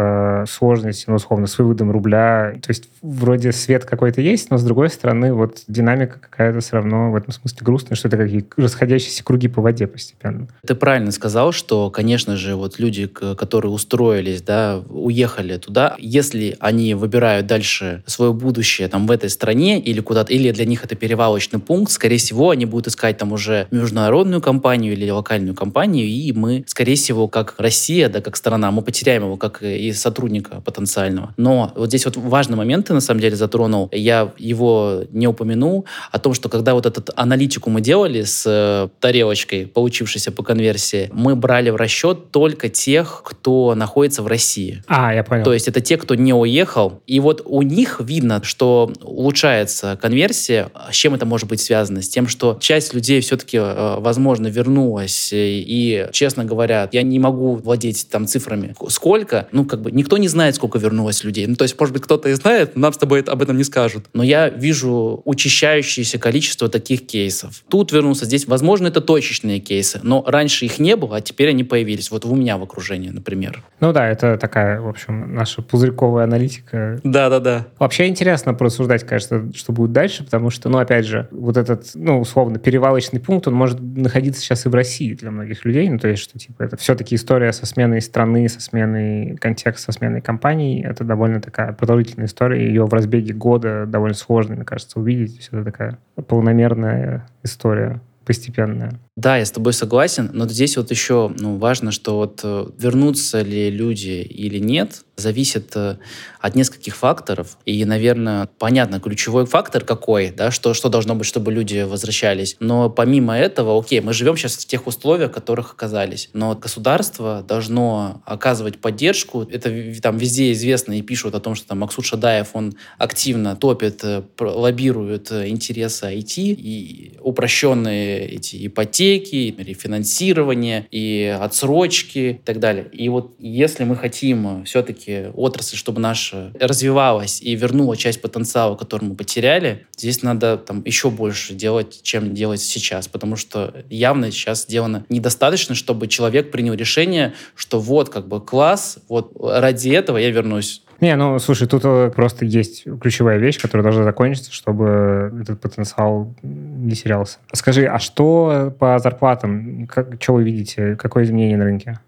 э, сложности, ну, условно, с выводом рубля. То есть вроде свет какой-то есть, но с другой стороны вот динамика какая-то все равно в этом смысле грустная, что это какие расходящиеся круги по воде постепенно. Ты правильно сказал, что, конечно же, вот люди, которые устроились, да, уехали туда, если они выбирают дальше свое будущее там в этой стране или куда-то, или для них это перевалочный пункт, скорее всего, они будут искать там уже международную компанию или локальную компанию, и мы, скорее всего, как Россия, да, как страна, мы потеряем его как и сотрудника потенциального. Но вот здесь вот важный момент ты на самом деле затронул, я его не упомянул, о том, что когда вот этот аналитику мы делали с э, тарелочкой, получившейся по конверсии, мы брали в расчет только тех, кто находится в России. А, я понял. То есть это те, кто не уехал. И вот у них видно, что улучшается конверсия. С чем это может быть связано? С тем, что часть людей все-таки, э, возможно, вернулась. И, честно говоря, я не могу владеть там цифрами. Сколько? Ну, как бы никто не знает, сколько вернулось людей. Ну, то есть, может быть, кто-то и знает, но нам с тобой об этом не скажут. Но я вижу учащающееся количество таких кейсов. Тут вернулся, здесь, возможно, это точечные кейсы, но раньше их не было, а теперь они появились. Вот у меня в окружении, например. Ну да, это такая, в общем, наша пузырьковая аналитика. Да-да-да. Вообще интересно просуждать, кажется, что будет дальше, потому что, ну, опять же, вот этот, ну, условно, перевалочный пункт, он может находиться сейчас и в России для многих людей, ну, то есть, что, типа, это все-таки история со сменой страны, со сменой контекста, со сменой компаний, это довольно такая продолжительная история, ее в разбеге года довольно сложно, мне кажется, увидеть, все это такая полномерная история постепенная. Да, я с тобой согласен, но здесь вот еще ну, важно, что вот э, вернутся ли люди или нет, зависит э, от нескольких факторов. И, наверное, понятно, ключевой фактор какой, да, что, что должно быть, чтобы люди возвращались. Но помимо этого, окей, мы живем сейчас в тех условиях, в которых оказались. Но государство должно оказывать поддержку. Это там везде известно и пишут о том, что там Максут Шадаев, он активно топит, э, лоббирует интересы IT и упрощенные эти ипотеки, ипотеки, рефинансирование, и отсрочки и так далее. И вот если мы хотим все-таки отрасль, чтобы наша развивалась и вернула часть потенциала, который мы потеряли, здесь надо там еще больше делать, чем делать сейчас, потому что явно сейчас сделано недостаточно, чтобы человек принял решение, что вот как бы класс, вот ради этого я вернусь не, ну, слушай, тут э, просто есть ключевая вещь, которая должна закончиться, чтобы этот потенциал не терялся. Скажи, а что по зарплатам? Как, что вы видите? Какое изменение на рынке?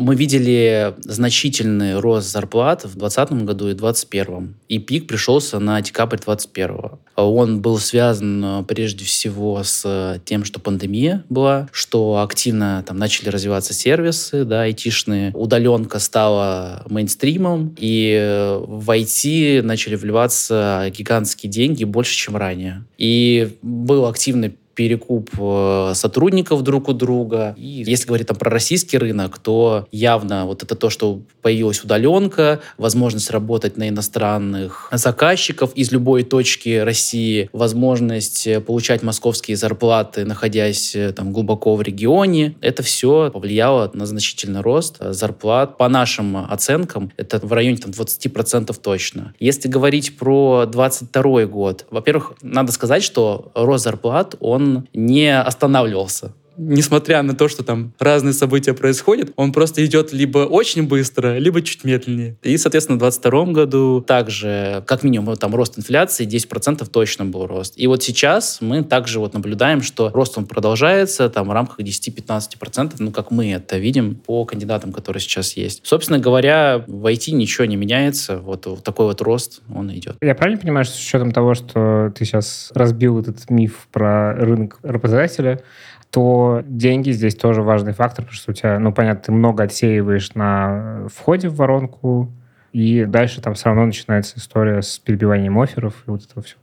Мы видели значительный рост зарплат в 2020 году и 2021. И пик пришелся на декабрь 2021. Он был связан э, прежде всего с тем, что пандемия была, что активно там начали развиваться сервисы, да, айтишные. Удаленка стала мейнстримом, и э, в IT начали вливаться гигантские деньги больше, чем ранее. И был активный перекуп э, сотрудников друг у друга. И если говорить там про российский рынок, то явно вот это то, что появилась удаленка, возможность работать на иностранных заказчиков из любой точки России, возможность э, получать московские зарплаты, находясь э, там глубоко в регионе. Это все повлияло на значительный рост зарплат. По нашим оценкам, это в районе там, 20% точно. Если говорить про 22 год, во-первых, надо сказать, что рост зарплат, он не останавливался несмотря на то, что там разные события происходят, он просто идет либо очень быстро, либо чуть медленнее. И, соответственно, в 2022 году также, как минимум, там рост инфляции 10% точно был рост. И вот сейчас мы также вот наблюдаем, что рост он продолжается там в рамках 10-15%, ну, как мы это видим по кандидатам, которые сейчас есть. Собственно говоря, в IT ничего не меняется, вот, вот такой вот рост, он идет. Я правильно понимаю, что с учетом того, что ты сейчас разбил этот миф про рынок работодателя, то деньги здесь тоже важный фактор, потому что у тебя, ну, понятно, ты много отсеиваешь на входе в воронку, и дальше там все равно начинается история с перебиванием офферов и вот этого всего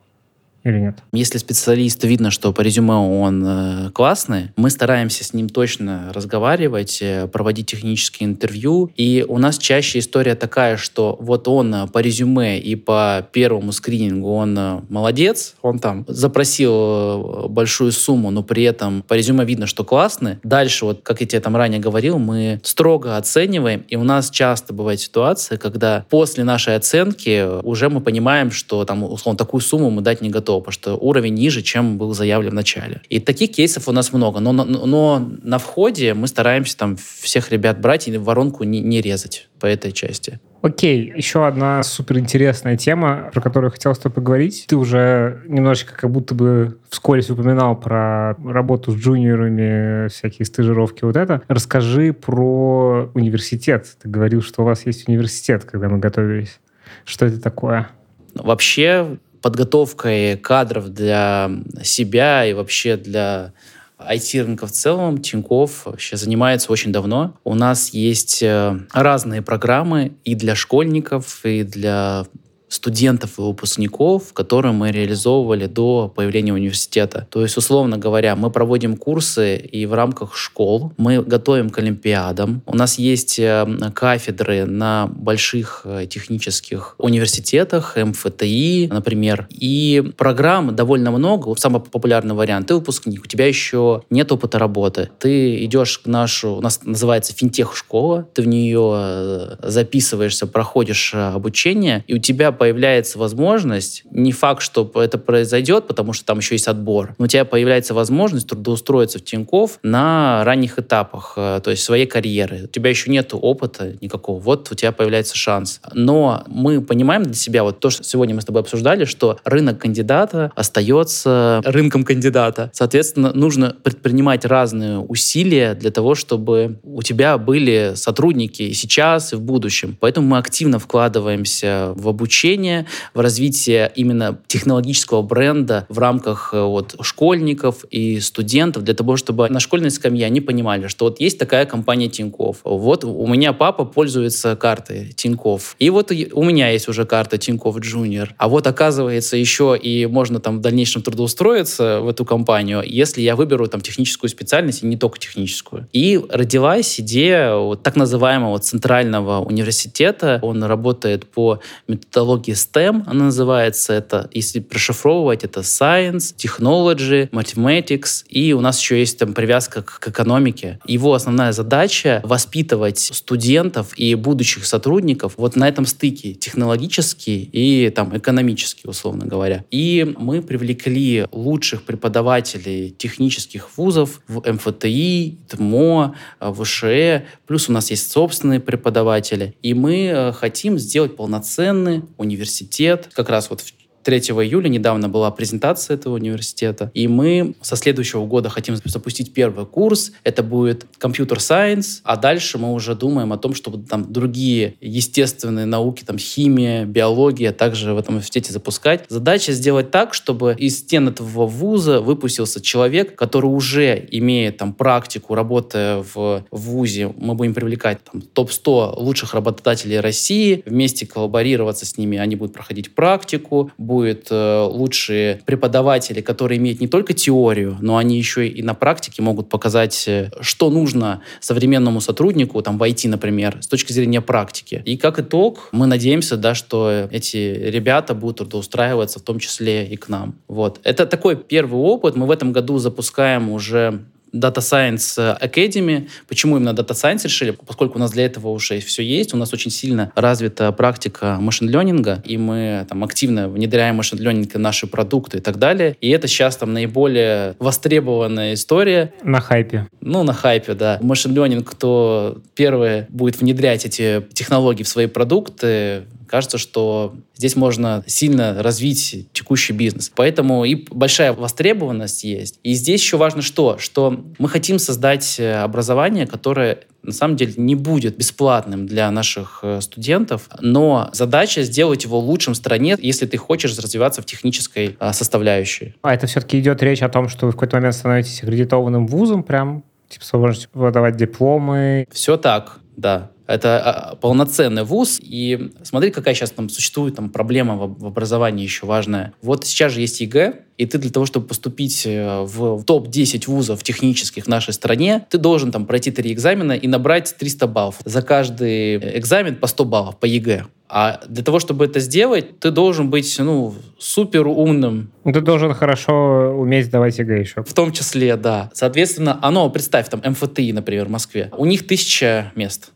или нет? Если специалист видно, что по резюме он э, классный, мы стараемся с ним точно разговаривать, э, проводить технические интервью. И у нас чаще история такая, что вот он э, по резюме и по первому скринингу он молодец, он там запросил большую сумму, но при этом по резюме видно, что классный. Дальше, вот как я тебе там ранее говорил, мы строго оцениваем, и у нас часто бывает ситуация, когда после нашей оценки уже мы понимаем, что там, условно, такую сумму мы дать не готовы потому что уровень ниже, чем был заявлен в начале. И таких кейсов у нас много, но, но, но на входе мы стараемся там всех ребят брать и воронку не, не резать по этой части. Окей, еще одна суперинтересная тема, про которую хотел с тобой поговорить. Ты уже немножечко как будто бы вскользь упоминал про работу с джуниорами, всякие стажировки, вот это. Расскажи про университет. Ты говорил, что у вас есть университет, когда мы готовились. Что это такое? Вообще, подготовкой кадров для себя и вообще для IT-рынка в целом Тиньков вообще занимается очень давно. У нас есть э, разные программы и для школьников, и для студентов и выпускников, которые мы реализовывали до появления университета. То есть, условно говоря, мы проводим курсы и в рамках школ, мы готовим к олимпиадам. У нас есть э, кафедры на больших э, технических университетах, МФТИ, например, и программ довольно много. Самый популярный вариант. Ты выпускник, у тебя еще нет опыта работы. Ты идешь к нашу, у нас называется финтех-школа, ты в нее э, записываешься, проходишь обучение, и у тебя появляется возможность, не факт, что это произойдет, потому что там еще есть отбор, но у тебя появляется возможность трудоустроиться в Тиньков на ранних этапах, э, то есть своей карьеры. У тебя еще нет опыта никакого, вот у тебя появляется шанс. Но мы понимаем для себя, вот то, что сегодня мы с тобой обсуждали, что рынок кандидата остается рынком кандидата. Соответственно, нужно предпринимать разные усилия для того, чтобы у тебя были сотрудники и сейчас, и в будущем. Поэтому мы активно вкладываемся в обучение обучение, в развитие именно технологического бренда в рамках э, вот, школьников и студентов, для того, чтобы на школьной скамье они понимали, что вот есть такая компания Тиньков. Вот у меня папа пользуется картой Тиньков. И вот у меня есть уже карта Тиньков Джуниор. А вот оказывается еще и можно там в дальнейшем трудоустроиться в эту компанию, если я выберу там техническую специальность, и не только техническую. И родилась идея вот так называемого центрального университета. Он работает по методологии технологии STEM, она называется. Это, если прошифровывать, это Science, Technology, Mathematics. И у нас еще есть там привязка к, к экономике. Его основная задача — воспитывать студентов и будущих сотрудников вот на этом стыке технологический и там экономический, условно говоря. И мы привлекли лучших преподавателей технических вузов в МФТИ, ТМО, ВШЭ, плюс у нас есть собственные преподаватели. И мы э, хотим сделать полноценный университет. Как раз вот 3 июля недавно была презентация этого университета, и мы со следующего года хотим запустить первый курс. Это будет компьютер сайенс, а дальше мы уже думаем о том, чтобы там другие естественные науки, там химия, биология также в этом университете запускать. Задача сделать так, чтобы из стен этого вуза выпустился человек, который уже имеет там практику, работая в вузе. Мы будем привлекать там топ-100 лучших работодателей России, вместе коллаборироваться с ними, они будут проходить практику, будут будет э, лучшие преподаватели, которые имеют не только теорию, но они еще и на практике могут показать, э, что нужно современному сотруднику, там, в IT, например, с точки зрения практики. И как итог, мы надеемся, да, что эти ребята будут трудоустраиваться в том числе и к нам. Вот. Это такой первый опыт. Мы в этом году запускаем уже Data Science Academy. Почему именно Data Science решили? Поскольку у нас для этого уже все есть, у нас очень сильно развита практика машин-ленинга, и мы там активно внедряем машин-ленинг в наши продукты и так далее. И это сейчас там наиболее востребованная история. На хайпе. Ну, на хайпе, да. Машин-ленинг, кто первый будет внедрять эти технологии в свои продукты, кажется, что здесь можно сильно развить текущий бизнес. Поэтому и большая востребованность есть. И здесь еще важно что? Что мы хотим создать э, образование, которое на самом деле не будет бесплатным для наших э, студентов, но задача сделать его лучшим в стране, если ты хочешь развиваться в технической а, составляющей. А это все-таки идет речь о том, что вы в какой-то момент становитесь аккредитованным вузом, прям типа с возможностью выдавать дипломы. Все так, да. Это а, полноценный вуз. И смотри, какая сейчас там существует там, проблема в, образовании еще важная. Вот сейчас же есть ЕГЭ, и ты для того, чтобы поступить э, в топ-10 вузов технических в нашей стране, ты должен там пройти три экзамена и набрать 300 баллов. За каждый экзамен по 100 баллов по ЕГЭ. А для того, чтобы это сделать, ты должен быть, ну, супер умным. Ты должен хорошо уметь сдавать ЕГЭ еще. В том числе, да. Соответственно, оно, представь, там, МФТИ, например, в Москве. У них тысяча мест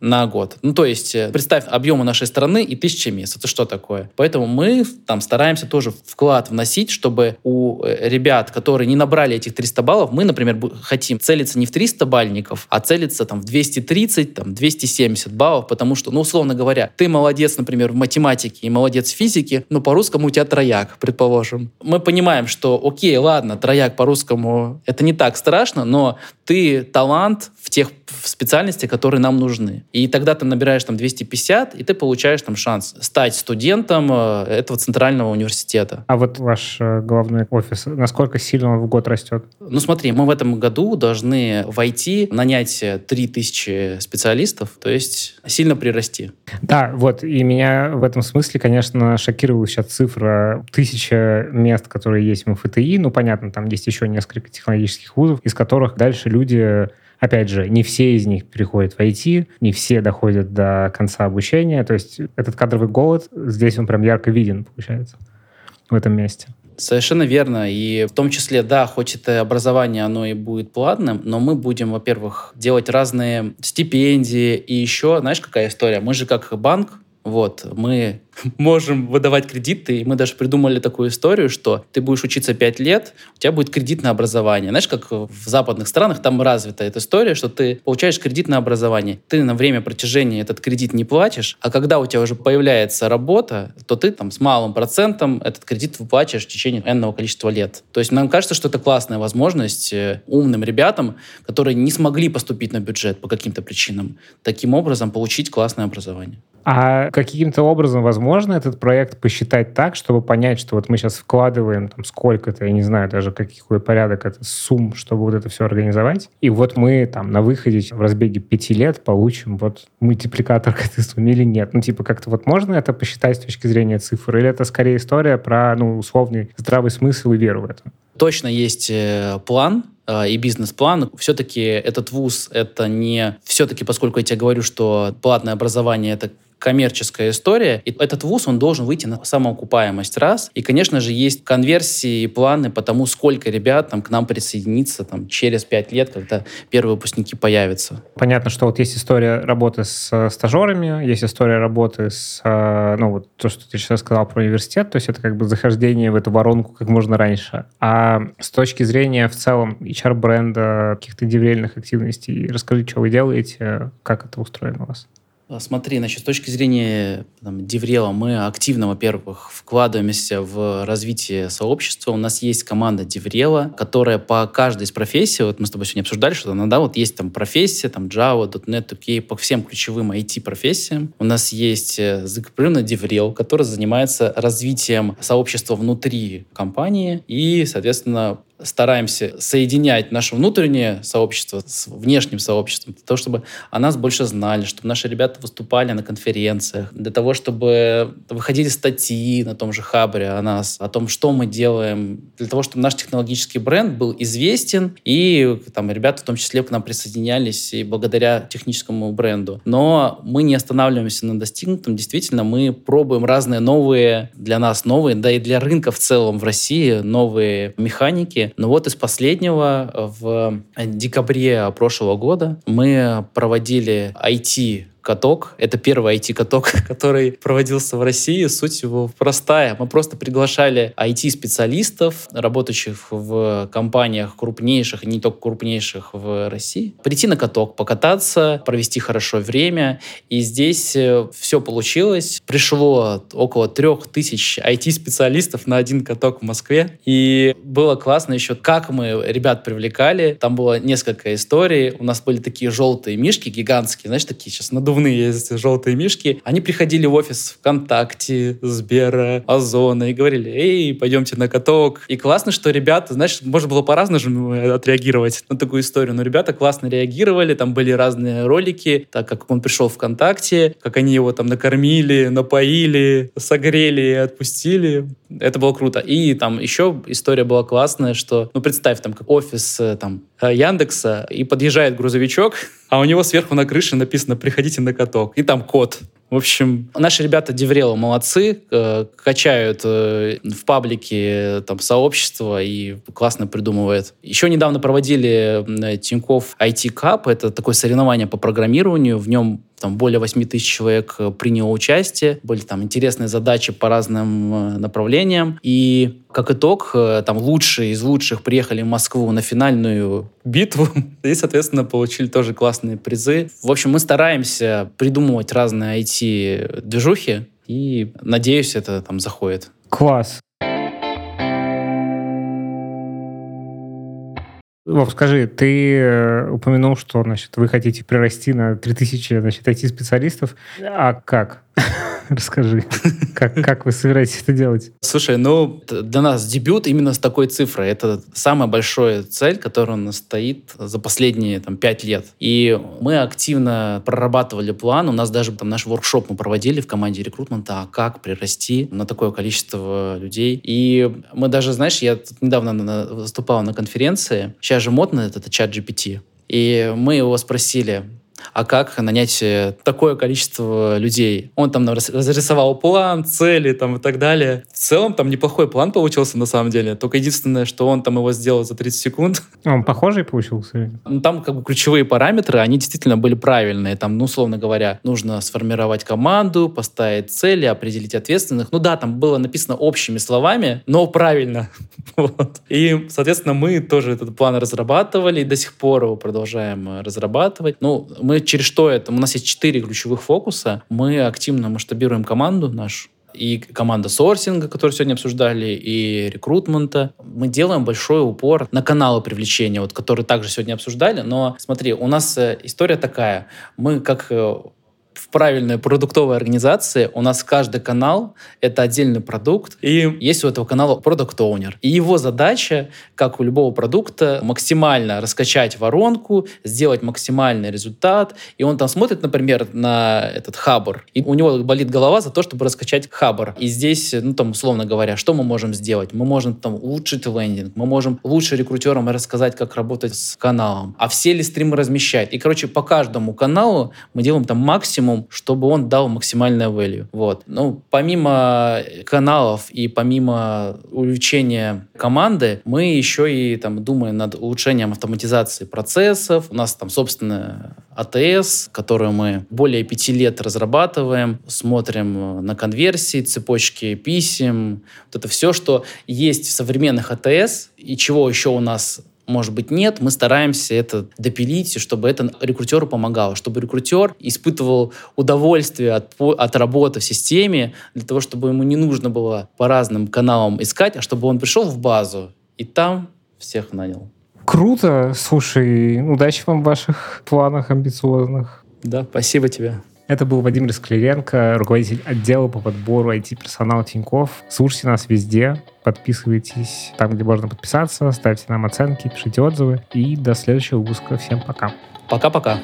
на год. Ну, то есть, э, представь объемы нашей страны и тысяча мест. Это что такое? Поэтому мы там стараемся тоже вклад вносить, чтобы у э, ребят, которые не набрали этих 300 баллов, мы, например, хотим целиться не в 300 бальников, а целиться там в 230, там 270 баллов, потому что, ну, условно говоря, ты молодец, например, в математике и молодец в физике, но по-русскому у тебя трояк, предположим. Мы понимаем, что, окей, ладно, трояк по-русскому это не так страшно, но ты талант в тех специальностях, которые нам нужны. И тогда ты набираешь там 250, и ты получаешь там шанс стать студентом э, этого центрального университета. А вот ваш э, главный офис, насколько сильно он в год растет? Ну смотри, мы в этом году должны войти, нанять 3000 специалистов, то есть сильно прирасти. Да, вот, и меня в этом смысле, конечно, шокирует сейчас цифра тысяча мест, которые есть в МФТИ. Ну, понятно, там есть еще несколько технологических вузов, из которых дальше люди Опять же, не все из них переходят в IT, не все доходят до конца обучения. То есть этот кадровый голод, здесь он прям ярко виден, получается, в этом месте. Совершенно верно. И в том числе, да, хоть это образование, оно и будет платным, но мы будем, во-первых, делать разные стипендии. И еще, знаешь, какая история? Мы же как банк, вот, мы (laughs) можем выдавать кредиты, и мы даже придумали такую историю, что ты будешь учиться 5 лет, у тебя будет кредитное образование. Знаешь, как в западных странах там развита эта история, что ты получаешь кредитное образование, ты на время протяжения этот кредит не платишь, а когда у тебя уже появляется работа, то ты там с малым процентом этот кредит выплачиваешь в течение энного количества лет. То есть нам кажется, что это классная возможность э, умным ребятам, которые не смогли поступить на бюджет по каким-то причинам, таким образом получить классное образование. А каким-то образом возможно этот проект посчитать так, чтобы понять, что вот мы сейчас вкладываем там сколько-то, я не знаю даже какой порядок это сумм, чтобы вот это все организовать, и вот мы там на выходе в разбеге пяти лет получим вот мультипликатор к этой сумме или нет? Ну, типа, как-то вот можно это посчитать с точки зрения цифр, или это скорее история про, ну, условный здравый смысл и веру в это? Точно есть э, план, э, и бизнес-план. Все-таки этот вуз, это не... Все-таки, поскольку я тебе говорю, что платное образование — это коммерческая история. И этот вуз, он должен выйти на самоокупаемость раз. И, конечно же, есть конверсии и планы по тому, сколько ребят там, к нам присоединится там, через пять лет, когда первые выпускники появятся. Понятно, что вот есть история работы с э, стажерами, есть история работы с, э, ну, вот то, что ты сейчас сказал про университет, то есть это как бы захождение в эту воронку как можно раньше. А с точки зрения в целом HR-бренда, каких-то деврельных активностей, расскажи, что вы делаете, как это устроено у вас? А, смотри, значит, с точки зрения там, DevRel а мы активно, во-первых, вкладываемся в развитие сообщества. У нас есть команда DevRel а, которая по каждой из профессий, вот мы с тобой сегодня обсуждали, что ну, да, вот есть там профессия, там Java, .NET, QA, по всем ключевым IT-профессиям. У нас есть э, закрепленный DevRel, который занимается развитием сообщества внутри компании и, соответственно, стараемся соединять наше внутреннее сообщество с внешним сообществом, для того, чтобы о нас больше знали, чтобы наши ребята выступали на конференциях, для того, чтобы выходили статьи на том же Хабре о нас, о том, что мы делаем, для того, чтобы наш технологический бренд был известен, и там ребята в том числе к нам присоединялись и благодаря техническому бренду. Но мы не останавливаемся на достигнутом, действительно, мы пробуем разные новые, для нас новые, да и для рынка в целом в России новые механики, но вот из последнего, в декабре прошлого года мы проводили IT каток. Это первый IT-каток, (laughs) который проводился в России. Суть его простая. Мы просто приглашали IT-специалистов, работающих в компаниях крупнейших, не только крупнейших в России, прийти на каток, покататься, провести хорошо время. И здесь э, все получилось. Пришло около трех тысяч IT-специалистов на один каток в Москве. И было классно еще, как мы ребят привлекали. Там было несколько историй. У нас были такие желтые мишки гигантские, знаешь, такие сейчас надувные надувные есть желтые мишки, они приходили в офис ВКонтакте, Сбера, Озона и говорили, эй, пойдемте на каток. И классно, что ребята, знаешь, можно было по-разному отреагировать на такую историю, но ребята классно реагировали, там были разные ролики, так как он пришел ВКонтакте, как они его там накормили, напоили, согрели и отпустили. Это было круто. И там еще история была классная, что, ну, представь, там, как офис э, там, э, Яндекса, и подъезжает грузовичок, (laughs) а у него сверху на крыше написано «Приходите на каток». И там код. В общем, наши ребята Деврела молодцы, э, качают э, в паблике там сообщество и классно придумывают. Еще недавно проводили э, Тиньков IT Cup, это такое соревнование по программированию, в нем там более 8 тысяч человек э, приняло участие, были там интересные задачи по разным э, направлениям, и как итог, э, там лучшие из лучших приехали в Москву на финальную битву (laughs) и, соответственно, получили тоже классные призы. В общем, мы стараемся придумывать разные IT-движухи, и, надеюсь, это там заходит. Класс. Вов, скажи, ты э, упомянул, что значит, вы хотите прирасти на 3000 значит, IT-специалистов. А как? (laughs) Расскажи, как, как вы собираетесь это делать? Слушай, ну, для нас дебют именно с такой цифрой. Это самая большая цель, которая у нас стоит за последние там, пять лет. И мы активно прорабатывали план. У нас даже там наш воркшоп мы проводили в команде рекрутмента, а как прирасти на такое количество людей. И мы даже, знаешь, я недавно выступал на конференции. Сейчас же модно этот чат GPT. И мы его спросили, а как нанять э, такое количество людей. Он там разрисовал план, цели там и так далее. В целом там неплохой план получился на самом деле. Только единственное, что он там его сделал за 30 секунд. (laughs) Он похожий получился? Ну, там как бы ключевые параметры, они действительно были правильные. Там, ну, условно говоря, нужно сформировать команду, поставить цели, определить ответственных. Ну да, там было написано общими словами, но правильно. (laughs) вот. И, соответственно, мы тоже этот план разрабатывали и до сих пор его продолжаем э, разрабатывать. Ну, мы через что это? У нас есть четыре ключевых фокуса. Мы активно масштабируем команду нашу и команда сорсинга, которую сегодня обсуждали, и рекрутмента. Мы делаем большой упор на каналы привлечения, вот, которые также сегодня обсуждали. Но смотри, у нас э, история такая. Мы как э, в правильной продуктовой организации у нас каждый канал — это отдельный продукт, и есть у этого канала продукт оунер И его задача, как у любого продукта, максимально раскачать воронку, сделать максимальный результат, и он там смотрит, например, на этот хабр, и у него болит голова за то, чтобы раскачать хабр. И здесь, ну там, условно говоря, что мы можем сделать? Мы можем там улучшить лендинг, мы можем лучше рекрутерам рассказать, как работать с каналом, а все ли стримы размещать. И, короче, по каждому каналу мы делаем там максимум максимум, чтобы он дал максимальное value. Вот. Ну, помимо каналов и помимо увеличения команды, мы еще и там думаем над улучшением автоматизации процессов. У нас там, собственно, АТС, которую мы более пяти лет разрабатываем, смотрим на конверсии, цепочки писем, вот это все, что есть в современных АТС и чего еще у нас может быть, нет. Мы стараемся это допилить, чтобы это рекрутеру помогало, чтобы рекрутер испытывал удовольствие от, от работы в системе, для того, чтобы ему не нужно было по разным каналам искать, а чтобы он пришел в базу и там всех нанял. Круто. Слушай, удачи вам в ваших планах амбициозных. Да, спасибо тебе. Это был Владимир Скляренко, руководитель отдела по подбору IT-персонала Тиньков. Слушайте нас везде, подписывайтесь там, где можно подписаться, ставьте нам оценки, пишите отзывы. И до следующего выпуска. Всем пока. Пока-пока.